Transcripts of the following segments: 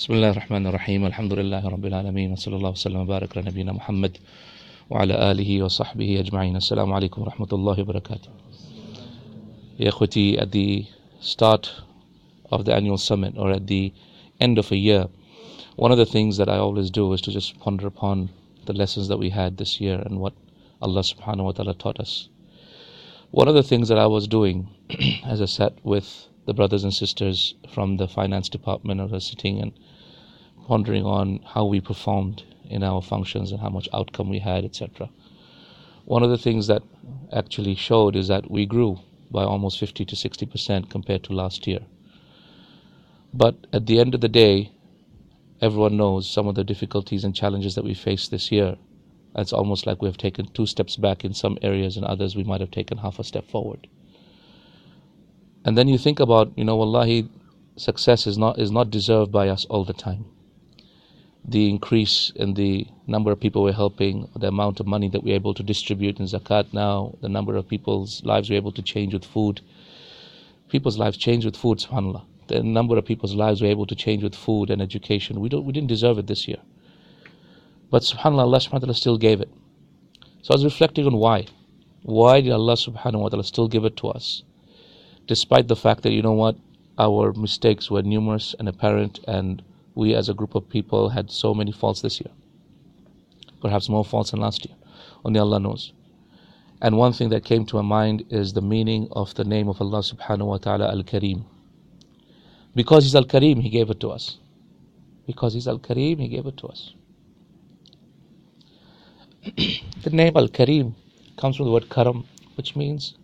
بسم الله الرحمن الرحيم الحمد لله رب العالمين وصلى الله وسلم وبارك على نبينا محمد وعلى آله وصحبه أجمعين السلام عليكم ورحمة الله وبركاته يا أخوتي at the start of the annual summit or at the end of a year one of the things that I always do is to just ponder upon the lessons that we had this year and what Allah subhanahu wa ta'ala taught us one of the things that I was doing as I sat with the brothers and sisters from the finance department are sitting and pondering on how we performed in our functions and how much outcome we had, etc. One of the things that actually showed is that we grew by almost 50 to 60 percent compared to last year. But at the end of the day, everyone knows some of the difficulties and challenges that we faced this year. It's almost like we have taken two steps back in some areas, and others we might have taken half a step forward. And then you think about, you know, wallahi, success is not is not deserved by us all the time. The increase in the number of people we're helping, the amount of money that we're able to distribute in zakat now, the number of people's lives we're able to change with food. People's lives change with food, subhanAllah. The number of people's lives we're able to change with food and education. We don't we didn't deserve it this year. But subhanAllah, Allah subhanahu wa ta'ala still gave it. So I was reflecting on why. Why did Allah subhanahu wa ta'ala still give it to us? Despite the fact that, you know what, our mistakes were numerous and apparent, and we as a group of people had so many faults this year. Perhaps more faults than last year. Only Allah knows. And one thing that came to my mind is the meaning of the name of Allah subhanahu wa ta'ala Al Kareem. Because He's Al Kareem, He gave it to us. Because He's Al Kareem, He gave it to us. the name Al Kareem comes from the word Karam, which means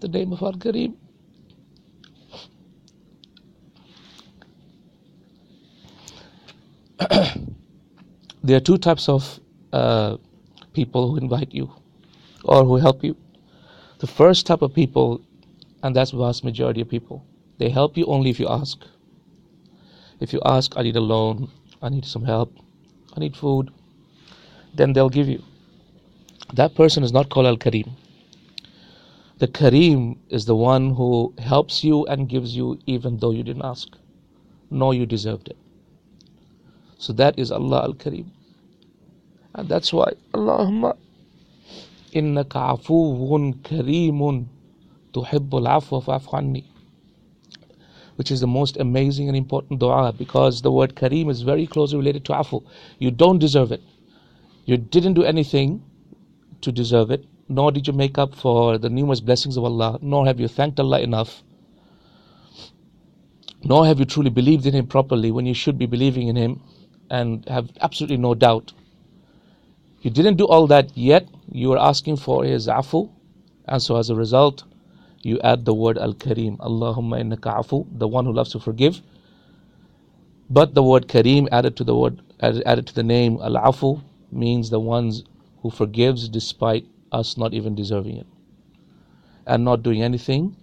the name of Al Kareem. there are two types of uh, people who invite you or who help you. The first type of people, and that's vast majority of people, they help you only if you ask. If you ask, I need a loan, I need some help, I need food, then they'll give you. That person is not called Al Kareem. The Kareem is the one who helps you and gives you even though you didn't ask, nor you deserved it. So that is Allah Al Kareem. And that's why Allahumma innaka afuwun kareemun tuhibbul afwa which is the most amazing and important dua because the word kareem is very closely related to afu. You don't deserve it. You didn't do anything to deserve it nor did you make up for the numerous blessings of Allah, nor have you thanked Allah enough, nor have you truly believed in Him properly when you should be believing in Him and have absolutely no doubt. You didn't do all that yet, you are asking for His afu, and so as a result, you add the word Al Kareem, Allahumma innaka afu, the one who loves to forgive. But the word Kareem added to the word added, added to the name Al Afu means the ones who forgives despite us not even deserving it and not doing anything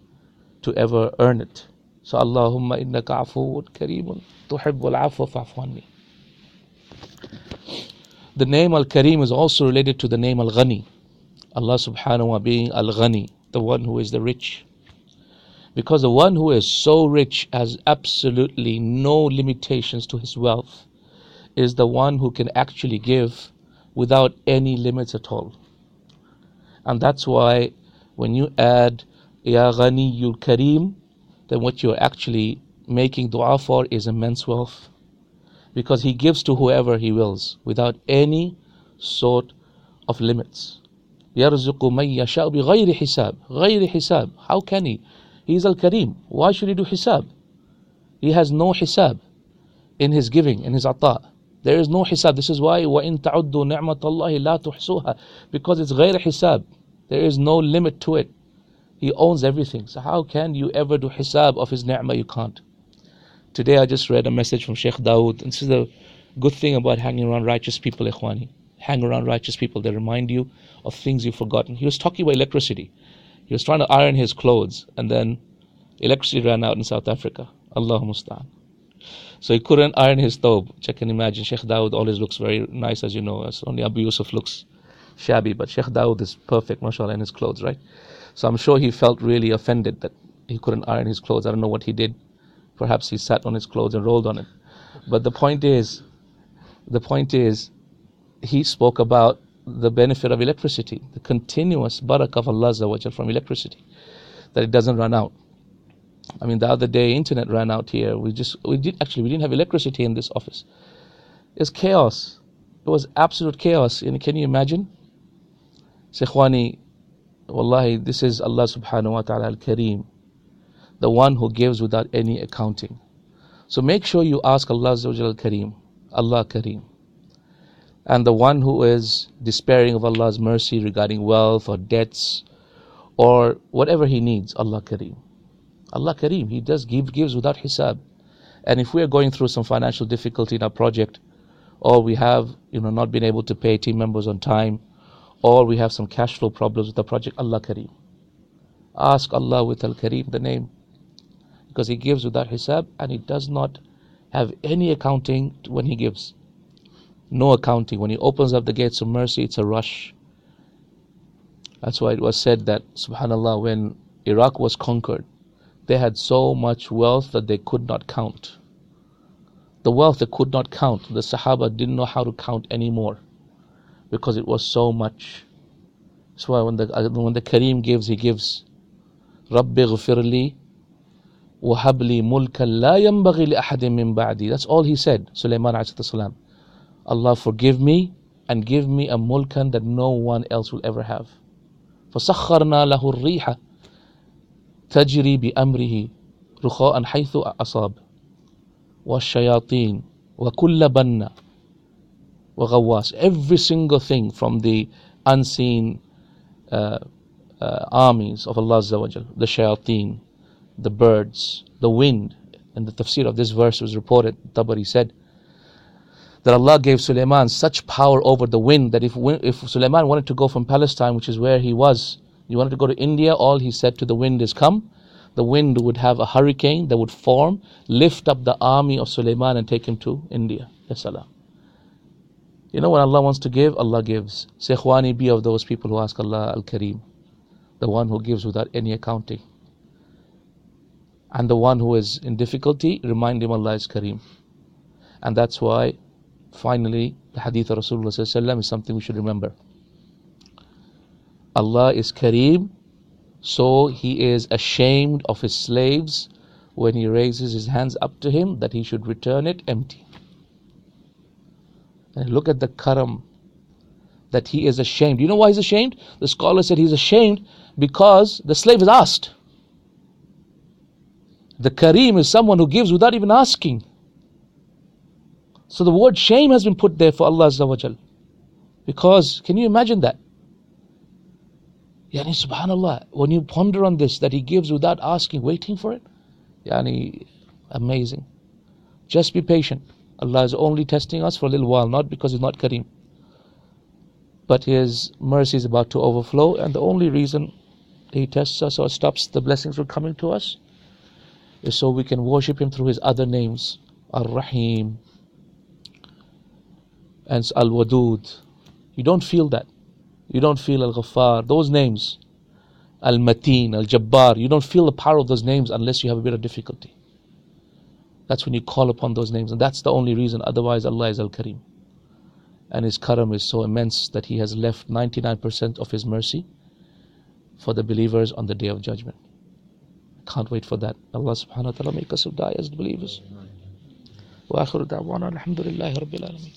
to ever earn it. So Allahumma innaka afuwun kareemun tuhibbul afwa fa'fu. The name Al-Kareem is also related to the name Al-Ghani. Allah subhanahu wa ta'ala being Al-Ghani, the one who is the rich. Because the one who is so rich has absolutely no limitations to his wealth is the one who can actually give without any limits at all. And that's why when you add Ya Ghaniyul Kareem, then what you're actually making dua for is immense wealth. Because He gives to whoever He wills without any sort of limits. يرزق من يشاء بغير حساب غير حساب How can He? He's Al-Kareem. Why should He do hisab? He has no hisab in His giving, in His ata. There is no hisab. This is why وَإِن تَعُدُّوا نِعْمَةَ اللَّهِ لَا تُحْصُوهَا Because it's غير hisab. there is no limit to it. He owns everything. So how can you ever do hisab of his ni'mah? You can't. Today I just read a message from Sheikh Dawood. And this is the good thing about hanging around righteous people, ikhwani. Hang around righteous people. They remind you of things you've forgotten. He was talking about electricity. He was trying to iron his clothes and then electricity ran out in South Africa. Allah musta'an. So he couldn't iron his thobe. I can imagine Sheikh Dawood always looks very nice as you know. As only Abu Yusuf looks shabby, but Sheikh Dawood is perfect, mashallah, in his clothes, right? So I'm sure he felt really offended that he couldn't iron his clothes. I don't know what he did. Perhaps he sat on his clothes and rolled on it. But the point is, the point is, he spoke about the benefit of electricity, the continuous barakah of Allah from electricity, that it doesn't run out. I mean, the other day, internet ran out here. We just, we did actually, we didn't have electricity in this office. It's chaos. It was absolute chaos. And can you imagine? Sekhwani, wallahi, this is Allah subhanahu wa ta'ala al-Kareem, the one who gives without any accounting. So make sure you ask Allah al-Kareem, Allah Kareem. And the one who is despairing of Allah's mercy regarding wealth or debts or whatever he needs, Allah Kareem. Allah Kareem, He does give, gives without hisab. And if we are going through some financial difficulty in our project, or we have, you know, not been able to pay team members on time, or we have some cash flow problems with the project, Allah Kareem. Ask Allah with Al Kareem, the name, because He gives without hisab and He does not have any accounting when He gives. No accounting. When He opens up the gates of mercy, it's a rush. That's why it was said that, subhanAllah, when Iraq was conquered, they had so much wealth that they could not count. The wealth they could not count. The Sahaba didn't know how to count anymore because it was so much. That's why when the, when the Kareem gives, he gives, رَبِّ اغْفِرْ لِي وَهَبْ لِي مُلْكًا لَا يَنْبَغِي لِأَحَدٍ مِّن بَعْدِي That's all he said, Sulaiman salam. Allah forgive me and give me a mulkan that no one else will ever have. فَسَخَّرْنَا لَهُ الرِّيحَ تجري بأمره رخاء حيث أصاب والشياطين وكل بنا وغواص every single thing from the unseen uh, uh, armies of Allah the shayateen the birds the wind and the tafsir of this verse was reported Tabari said that Allah gave Sulaiman such power over the wind that if, if Sulaiman wanted to go from Palestine which is where he was you wanted to go to India, all he said to the wind is, Come. The wind would have a hurricane that would form, lift up the army of Sulaiman and take him to India. Yes, Allah. You know when Allah wants to give, Allah gives. Sekhwani, be of those people who ask Allah Al Kareem, the one who gives without any accounting. And the one who is in difficulty, remind him Allah is Kareem. And that's why, finally, the hadith of Rasulullah is something we should remember. Allah is Kareem, so He is ashamed of His slaves when He raises His hands up to Him that He should return it empty. And look at the karam that He is ashamed. You know why He's ashamed? The scholar said He's ashamed because the slave is asked. The Kareem is someone who gives without even asking. So the word shame has been put there for Allah Because, can you imagine that? Yani subhanallah, when you ponder on this, that he gives without asking, waiting for it, yani amazing. Just be patient. Allah is only testing us for a little while, not because He's not Kareem. But His mercy is about to overflow, and the only reason He tests us or stops the blessings from coming to us is so we can worship Him through His other names Ar Rahim and Al Wadud. You don't feel that. You don't feel Al Ghaffar. Those names, Al Mateen, Al Jabbar, you don't feel the power of those names unless you have a bit of difficulty. That's when you call upon those names, and that's the only reason. Otherwise, Allah is Al Kareem. And His karam is so immense that He has left 99% of His mercy for the believers on the day of judgment. Can't wait for that. Allah subhanahu wa ta'ala make us die as believers. وآخر دعوانا الحمد لله رب العالمين